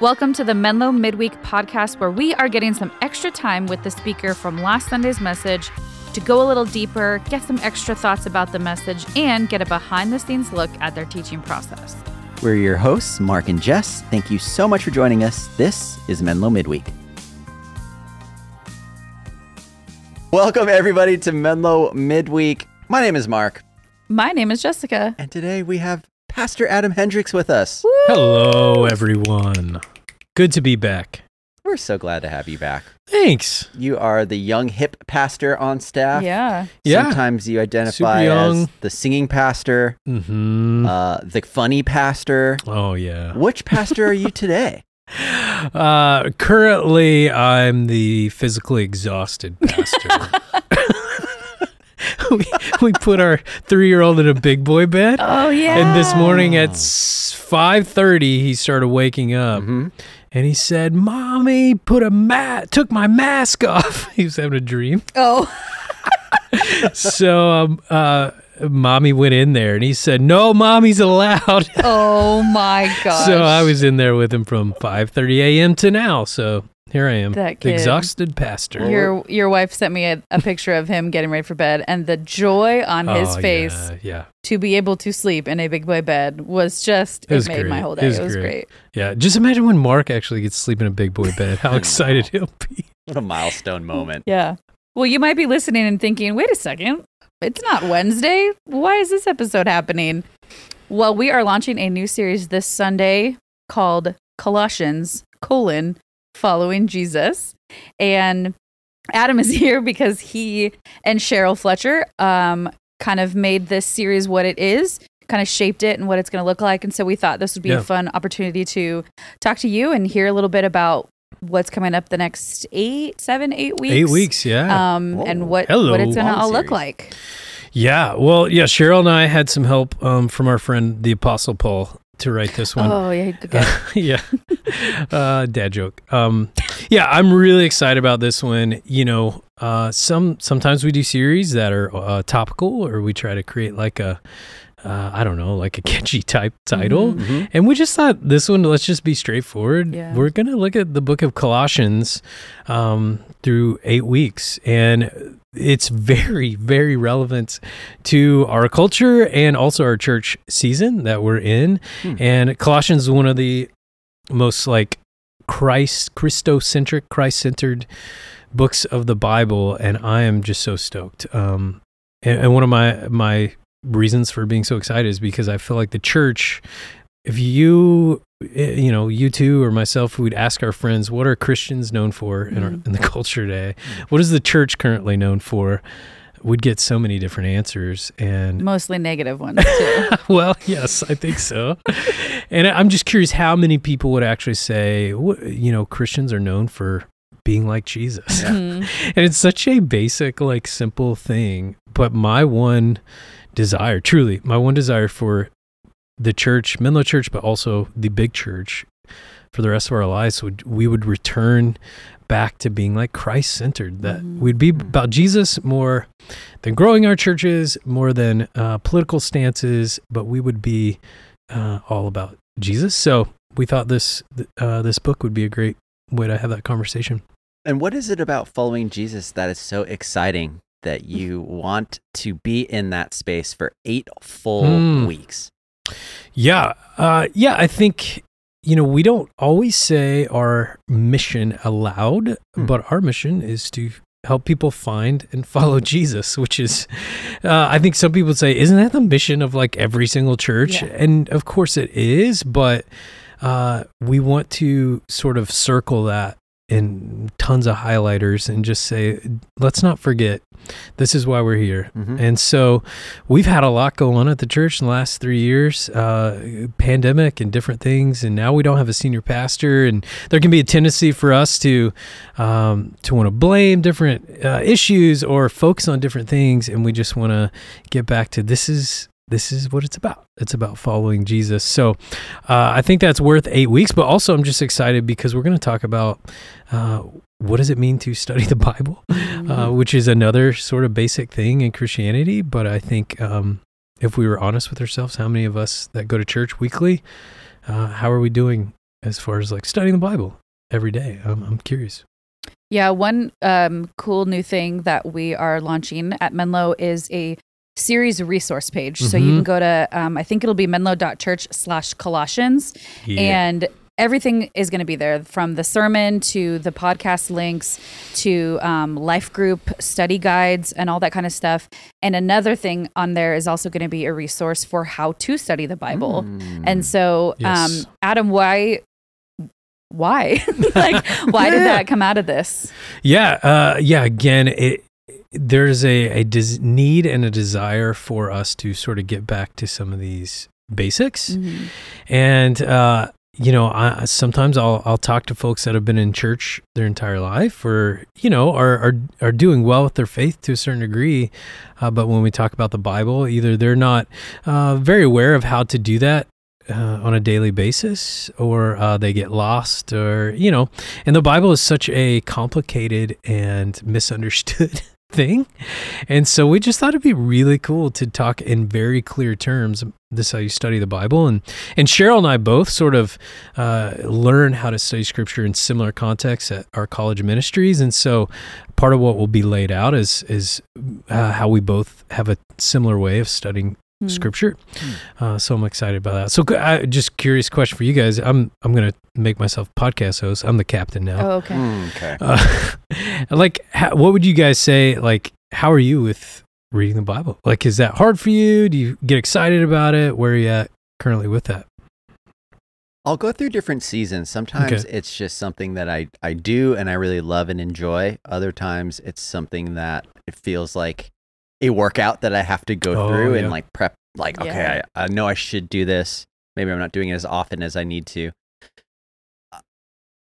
Welcome to the Menlo Midweek podcast, where we are getting some extra time with the speaker from last Sunday's message to go a little deeper, get some extra thoughts about the message, and get a behind the scenes look at their teaching process. We're your hosts, Mark and Jess. Thank you so much for joining us. This is Menlo Midweek. Welcome, everybody, to Menlo Midweek. My name is Mark, My name is Jessica. and today we have Pastor Adam Hendricks with us. Hello, everyone. Good to be back. We're so glad to have you back. Thanks. You are the young, hip pastor on staff. Yeah. Yeah. Sometimes you identify young. as the singing pastor, hmm uh, the funny pastor. oh yeah. Which pastor are you today? Uh, currently, I'm the physically exhausted pastor. we, we put our three-year-old in a big boy bed, Oh, yeah. and this morning at five thirty, he started waking up, Mhm. And he said, "Mommy, put a mat, took my mask off." he was having a dream. Oh, so um, uh, mommy went in there and he said no mommy's allowed oh my god! so i was in there with him from 5.30 a.m to now so here i am That kid. exhausted pastor Your your wife sent me a, a picture of him getting ready for bed, and the joy on oh, his Oh, face yeah, yeah to be able to sleep in a big boy bed was just it, It was made my great. whole It day. was It was great. great. yeah just imagine when mark actually gets to sleep in a big boy bed how excited he'll be What a milestone moment. Yeah. Well, you might be listening and thinking, wait a second, it's not Wednesday. Why is this episode happening? Well, we are launching a new series this Sunday called Colossians, colon, following Jesus. And Adam is here because he and Cheryl Fletcher um, kind of made this series what it is, kind of shaped it and what it's going to look like. And so we thought this would be Yeah. a fun opportunity to talk to you and hear a little bit about what's coming up the next eight, seven, eight weeks. eight weeks yeah Um, Whoa. and what Hello. what it's going to Long all look like. yeah well yeah cheryl and i had some help um, from our friend the apostle paul to write this one Oh yeah, good guy. yeah. Uh, dad joke. Um, yeah, I'm really excited about this one. You know, uh, some sometimes we do series that are uh, topical, or we try to create like a, uh, I don't know, like a catchy type title. Mhm. Mhm. And we just thought this one, let's just be straightforward. Yeah. We're going to look at the book of Colossians um, through eight weeks. And it's very, very relevant to our culture and also our church season that we're in. Hmm. And Colossians is one of the most like Christ, Christocentric, Christ centered books of the Bible. And I am just so stoked. Um, and, and one of my, my, reasons for being so excited is because I feel like the church, if you, eh, you know, you two or myself, we'd ask our friends, what are Christians known for in, our, Mhm. in the culture today? What is the church currently known for? We'd get so many different answers. And Mostly negative ones too. well, yes, I think so. and I'm just curious how many people would actually say, you know, Christians are known for being like Jesus. Mhm. And it's such a basic, like simple thing. But my one desire, truly, my one desire for the church, Menlo Church, but also the big church for the rest of our lives would we would return back to being like Christ centered. That Mhm. we'd be about Jesus more than growing our churches, more than uh, political stances, but we would be uh, all about Jesus. So we thought this uh, this book would be a great way to have that conversation. And what is it about following Jesus that is so exciting that you want to be in that space for eight full Mm. weeks? Yeah. Uh, yeah, I think, you know, we don't always say our mission aloud, Hmm. but our mission is to help people find and follow Jesus, which is, uh, I think some people say, isn't that the mission of like every single church? Yeah. And of course it is, but uh, we want to sort of circle that in tons of highlighters and just say, let's not forget, this is why we're here. Mhm. And so we've had a lot go on at the church in the last three years, uh, pandemic and different things. And now we don't have a senior pastor, and there can be a tendency for us to um, to want to blame different uh, issues or focus on different things, and we just want to get back to this is this is what it's about. It's about following Jesus. So uh, I think that's worth eight weeks. But also, I'm just excited because we're going to talk about uh, what does it mean to study the Bible, uh, which is another sort of basic thing in Christianity. But I think um, if we were honest with ourselves, how many of us that go to church weekly, uh, how are we doing as far as like studying the Bible every day? I'm, I'm curious. Yeah, one um, cool new thing that we are launching at Menlo is a series resource page. So you can go to, um, I think it'll be menlo.church slash Colossians, and everything is going to be there from the sermon to the podcast links to um, life group study guides and all that kind of stuff. And another thing on there is also going to be a resource for how to study the Bible. Mm. And so, Yes. um, Adam, why? Why? like, why did that come out of this? Yeah, uh, yeah. Again, it there's a a des- need and a desire for us to sort of get back to some of these basics, Mm-hmm. and uh, you know, I, sometimes I'll I'll talk to folks that have been in church their entire life, or you know, are are are doing well with their faith to a certain degree, uh, but when we talk about the Bible, either they're not uh, very aware of how to do that. Uh, on a daily basis, or uh, they get lost, or you know, and the Bible is such a complicated and misunderstood thing. And so we just thought it'd be really cool to talk in very clear terms. This is how you study the Bible. And and Cheryl and I both sort of uh, learn how to study scripture in similar contexts at our college ministries. And so part of what will be laid out is is uh, how we both have a similar way of studying Hmm. scripture. Uh, so I'm excited about that. So I, just curious question for you guys. I'm I'm gonna make myself podcast host. I'm the captain now. Oh, okay. Mm, okay. Uh, like, how, what would you guys say? Like, how are you with reading the Bible? Like, is that hard for you? Do you get excited about it? Where are you at currently with that? I'll go through different seasons. Sometimes Okay. it's just something that I, I do and I really love and enjoy. Other times it's something that it feels like a workout that I have to go Oh, through yeah. and like prep. Like, okay, Yeah. I, I know I should do this. Maybe I'm not doing it as often as I need to.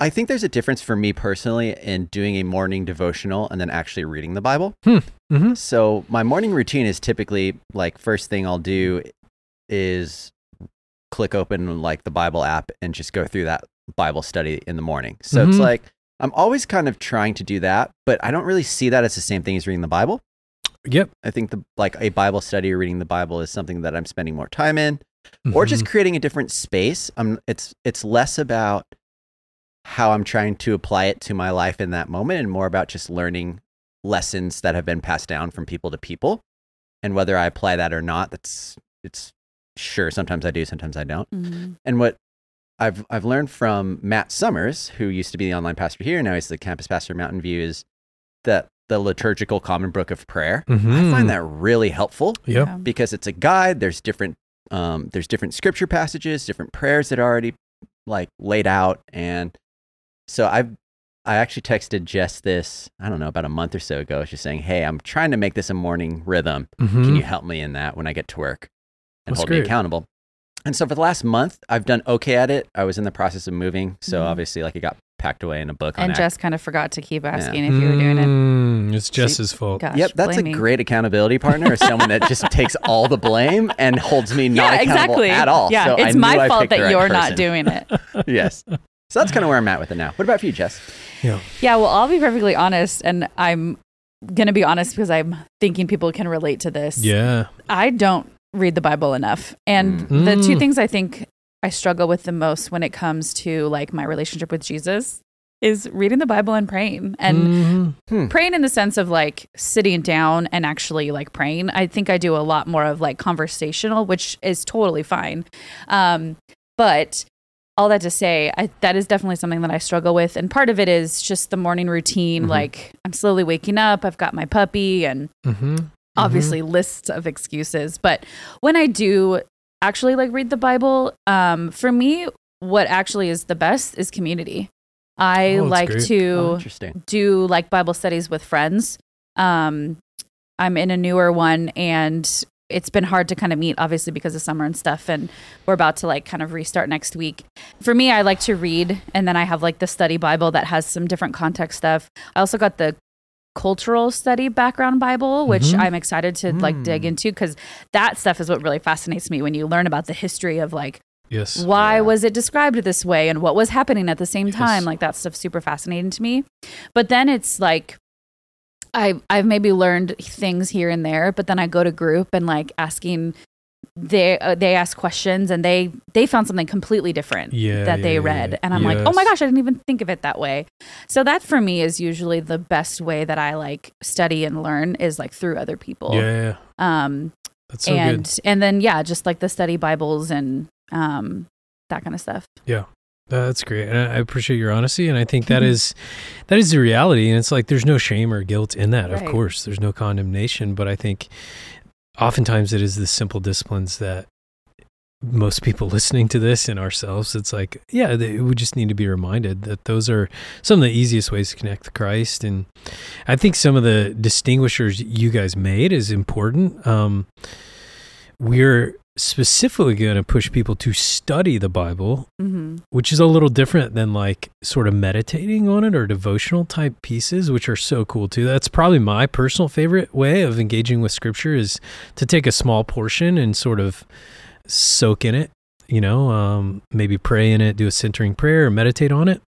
I think there's a difference for me personally in doing a morning devotional and then actually reading the Bible. Mm-hmm. So my morning routine is typically like first thing I'll do is click open like the Bible app and just go through that Bible study in the morning. So it's Mhm. like I'm always kind of trying to do that, but I don't really see that as the same thing as reading the Bible. Yep. I think the like a Bible study or reading the Bible is something that I'm spending more time in or just Mhm. creating a different space. Um it's it's less about how I'm trying to apply it to my life in that moment and more about just learning lessons that have been passed down from people to people. And whether I apply that or not, that's it's sure sometimes I do, sometimes I don't. Mhm. And what I've I've learned from Matt Summers, who used to be the online pastor here, now he's the campus pastor at Mountain View, is that the liturgical common book of prayer. I Mhm. find that really helpful Yeah. because it's a guide. There's different um, there's different scripture passages, different prayers that are already like laid out, and so I've I actually texted Jess this I don't know about a month or so ago, just saying, hey, I'm trying to make this a morning rhythm. Can Mhm. you help me in that when I get to work and That's hold me accountable? And so for the last month, I've done okay at it. I was in the process of moving, so Mhm. obviously like it got packed away in a book. on And Act- Jess kind of forgot to keep asking if you were doing it. Mm, It's Jess's fault. Gosh, Yep, that's a blaming. great accountability partner, is someone that just takes all the blame and holds me not yeah, accountable exactly. at all. Yeah, So I it's knew my fault that right you're not doing it. yes. So that's kind of where I'm at with it now. What about for you, Jess? Yeah. Yeah, well, I'll be perfectly honest, and I'm gonna be honest because I'm thinking people can relate to this. Yeah. I don't read the Bible enough, and the two Mm. things I think I struggle with the most when it comes to like my relationship with Jesus is reading the Bible and praying, and Mhm. praying in the sense of like sitting down and actually like praying. I think I do a lot more of like conversational, which is totally fine. Um, but all that to say, I, that is definitely something that I struggle with. And part of it is just the morning routine. Mhm. Like I'm slowly waking up, I've got my puppy, and Mhm. obviously lists of excuses. But when I do actually like read the Bible, um, for me, what actually is the best is community. I Oh, like great. to Oh, do like Bible studies with friends. Um, I'm in a newer one and it's been hard to kind of meet, obviously, because of summer and stuff. And we're about to like kind of restart next week. For me, I like to read and then I have like the study Bible that has some different context stuff. I also got the cultural study background Bible, which Mhm. I'm excited to like dig Mm. into because that stuff is what really fascinates me when you learn about the history of like Yes. why Yeah. was it described this way and what was happening at the same Yes. time like that stuff's super fascinating to me but then it's like I, I've maybe learned things here and there, but then I go to group and like asking they uh, they ask questions and they they found something completely different Yeah, that they read yeah. and i'm like oh my gosh i didn't even think of it that way so that for me is usually the best way that i like study and learn is like through other people Yeah, um that's so and good. and then yeah just like the study bibles and um that kind of stuff Yeah. That's great. And I appreciate your honesty. And I think that is that is the reality. And it's like there's no shame or guilt in that. Of course, there's no condemnation. But I think oftentimes it is the simple disciplines that most people listening to this and ourselves, it's like, yeah, they, we just need to be reminded that those are some of the easiest ways to connect to Christ. And I think some of the distinguishers you guys made is important. Um, we're specifically going to push people to study the Bible hmm which is a little different than like sort of meditating on it or devotional type pieces, which are so cool too. That's probably my personal favorite way of engaging with scripture is to take a small portion and sort of soak in it, you know, um, maybe pray in it, do a centering prayer, or meditate on it.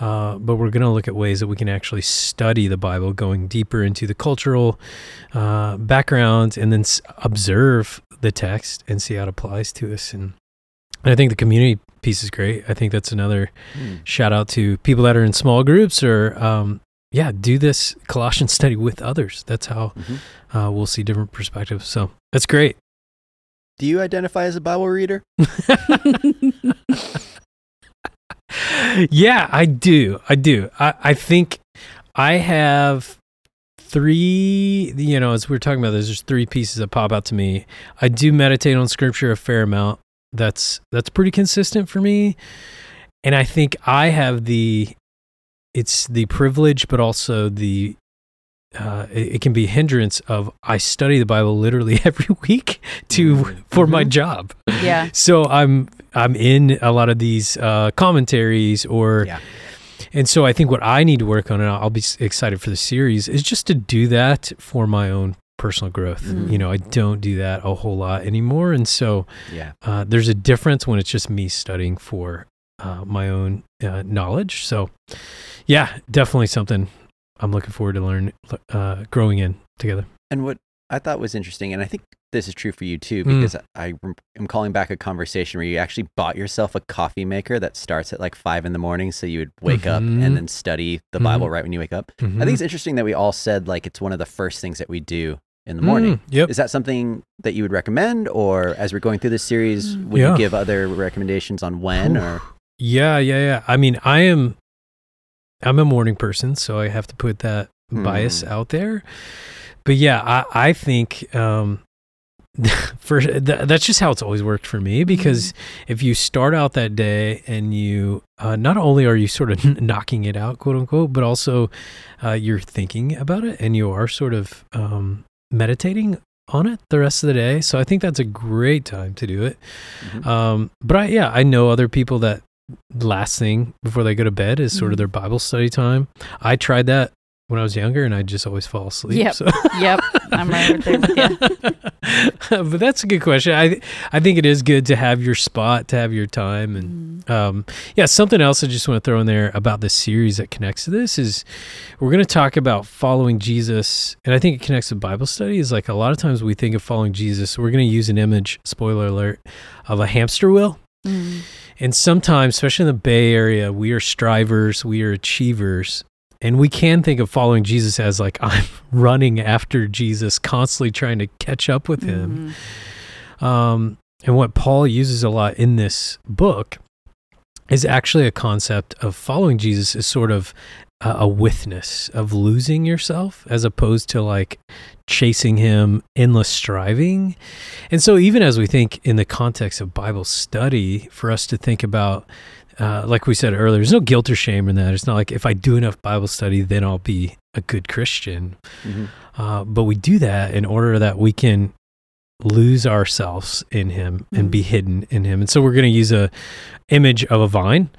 Uh, but we're going to look at ways that we can actually study the Bible, going deeper into the cultural uh, background and then s- observe the text and see how it applies to us. And and I think the community piece is great. I think that's another Hmm. shout out to people that are in small groups or, um, yeah, do this Colossian study with others. That's how Mhm. uh, we'll see different perspectives. So that's great. Do you identify as a Bible reader? yeah, I do. I do. I, I think I have three, you know, as we are talking about this, there's three pieces that pop out to me. I do meditate on scripture a fair amount. That's that's pretty consistent for me. And I think I have the it's the privilege, but also the uh, it, it can be hindrance of I study the Bible literally every week to Mm. for my Mhm. job. yeah So I'm I'm in a lot of these uh, commentaries or Yeah. And so I think what I need to work on and I'll be excited for the series is just to do that for my own personal growth. Mm. You know, I don't do that a whole lot anymore and so Yeah. uh, there's a difference when it's just me studying for uh, my own uh, knowledge. So yeah, definitely something I'm looking forward to learn uh, growing in together. And what I thought was interesting, and I think this is true for you too, Mm. because I am calling back a conversation where you actually bought yourself a coffee maker that starts at like five in the morning, so you would wake up Mhm. and then study the Bible right when you wake up. I Mm-hmm. think it's interesting that we all said like it's one of the first things that we do in the morning. Mm, yep. Is that something that you would recommend, or as we're going through this series, Mm. would Yeah. you give other recommendations on when? Or Yeah, yeah, yeah. I mean, I am I'm a morning person, so I have to put that bias Hmm. out there. But yeah, I I think um for th- that's just how it's always worked for me because if you start out that day and you uh, not only are you sort of knocking it out quote unquote but also uh, you're thinking about it and you are sort of um, meditating on it the rest of the day so i think that's a great time to do it Mhm. um, but I, yeah i know other people that last thing before they go to bed is sort of Mhm. their bible study time i tried that when i was younger and i just always fall asleep Yep. so yep i'm right there with you but that's a good question. I I think it is good to have your spot, to have your time, and Mm. um, yeah. Something else I just want to throw in there about this series that connects to this is we're going to talk about following Jesus, and I think it connects to Bible study. Is like a lot of times we think of following Jesus, we're going to use an image. Spoiler alert of a hamster wheel. Mm. And sometimes, especially in the Bay Area, we are strivers, we are achievers. And we can think of following Jesus as like, I'm running after Jesus, constantly trying to catch up with him. Mhm. Um, and what Paul uses a lot in this book is actually a concept of following Jesus is sort of a, a witness of losing yourself as opposed to like chasing him, endless striving. And so, even as we think in the context of Bible study, for us to think about, uh, like we said earlier, there's no guilt or shame in that. It's not like if I do enough Bible study, then I'll be a good Christian. Mhm. Uh, but we do that in order that we can lose ourselves in him and be Mhm. hidden in him. And so we're going to use a image of a vine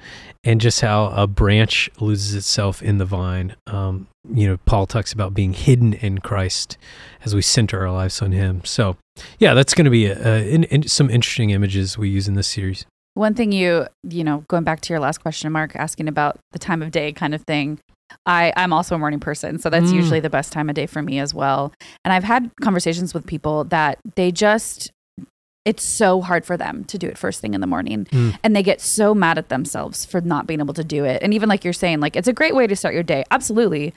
and just how a branch loses itself in the vine. Um, you know, Paul talks about being hidden in Christ as we center our lives on him. So yeah, that's going to be a, a, in, in some interesting images we use in this series. One thing you, you know, going back to your last question, Mark, asking about the time of day kind of thing. I, I'm also a morning person, so that's Mm. usually the best time of day for me as well. And I've had conversations with people that they just it's so hard for them to do it first thing in the morning. Mm. And they get so mad at themselves for not being able to do it. And even like you're saying, like it's a great way to start your day. Absolutely.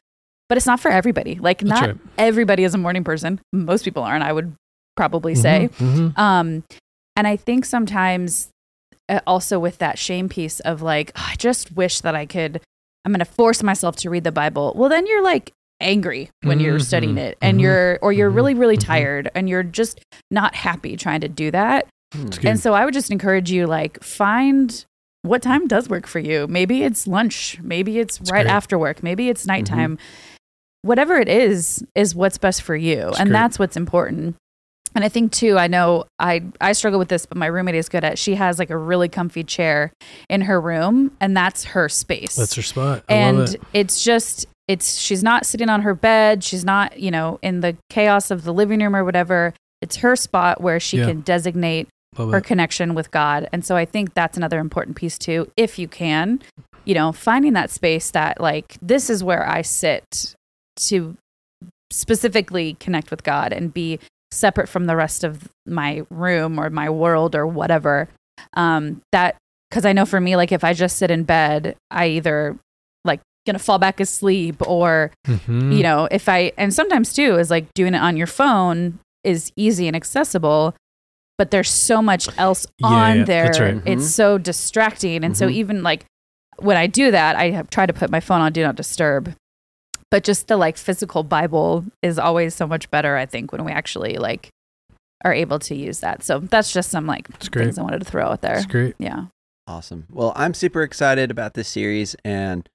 But it's not for everybody. Like That's not right. everybody is a morning person. Most people aren't, I would probably say. Mhm, mhm. Um, and I think sometimes also with that shame piece of like, "Oh, I just wish that I could, I'm going to force myself to read the Bible. Well, then you're like angry when you're studying it and mhm, you're, or you're mhm, really, really mhm. tired and you're just not happy trying to do that. Good. And so I would just encourage you, like, find what time does work for you. Maybe it's lunch. Maybe it's right great. after work. Maybe it's nighttime. Whatever it is, is what's best for you. And great. that's what's important. And I think too, I know I, I struggle with this, but my roommate is good at she has like a really comfy chair in her room and that's her space That's her spot. I and love it. it's just it's she's not sitting on her bed she's not you know in the chaos of the living room or whatever it's her spot where she Yeah. can designate Love her it. connection with god and so i think that's another important piece too if you can you know finding that space that like this is where i sit to specifically connect with god and be separate from the rest of my room or my world or whatever um that because i know for me like if i just sit in bed i either like gonna fall back asleep or Mhm. you know if i and sometimes too is like doing it on your phone is easy and accessible but there's so much else on yeah, there right. Mm-hmm. it's so distracting and so Mhm. even like when i do that i have tried to put my phone on do not disturb but just the like physical bible is always so much better i think when we actually like are able to use that so that's just some like things i wanted to throw out there It's great. yeah Awesome. Well, I'm super excited about this series, and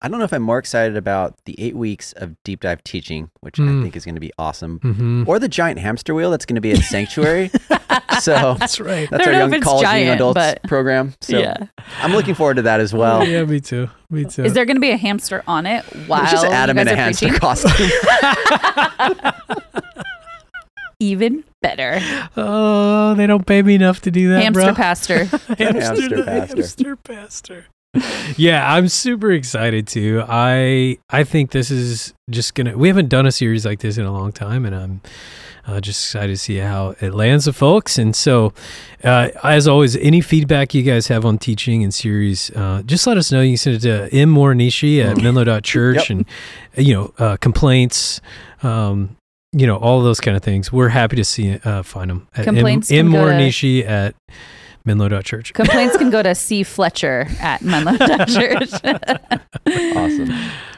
I don't know if I'm more excited about the eight weeks of deep dive teaching, which Mm. I think is going to be awesome, hmm or the giant hamster wheel that's going to be at Sanctuary. so That's right. that's I don't our know young if it's college young giant, adults but- program. So yeah I'm looking forward to that as well. yeah, me too. Me too. is there going to be a hamster on it while It's just Adam guys in a hamster preaching? costume. even better oh, they don't pay me enough to do that, hamster bro. pastor Hamster pastor. Hamster pastor. Yeah, I'm super excited too. I I think this is just gonna. We haven't done a series like this in a long time, and I'm uh, just excited to see how it lands with folks. And so, uh, as always, any feedback you guys have on teaching and series, uh, just let us know. You can send it to m mornishi at menlo.church Yep. and you know uh, complaints. Um, you know all of those kind of things. We're happy to see uh, find them at Complaints m, can go mornishi at menlo.church. complaints can go to c fletcher at menlo church awesome.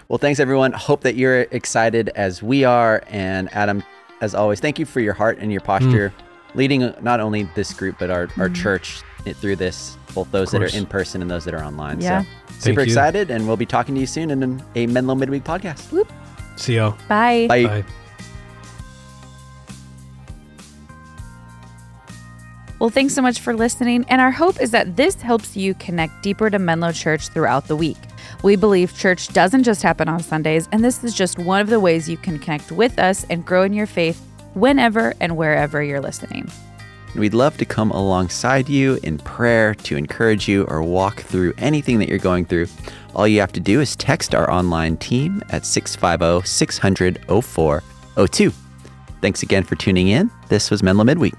Well, thanks everyone. Hope that you're excited as we are. And Adam, as always, thank you for your heart and your posture, leading uh, not only this group but our, our Mhm. church through this, both those that are in person and those that are online. Yeah. So Thank super you. excited, and we'll be talking to you soon in a Menlo Midweek podcast. See y'all. bye Bye. Bye. Well, thanks so much for listening. And our hope is that this helps you connect deeper to Menlo Church throughout the week. We believe church doesn't just happen on Sundays, and this is just one of the ways you can connect with us and grow in your faith whenever and wherever you're listening. We'd love to come alongside you in prayer to encourage you or walk through anything that you're going through. All you have to do is text our online team at 650 600 0402. Thanks again for tuning in. This was Menlo Midweek.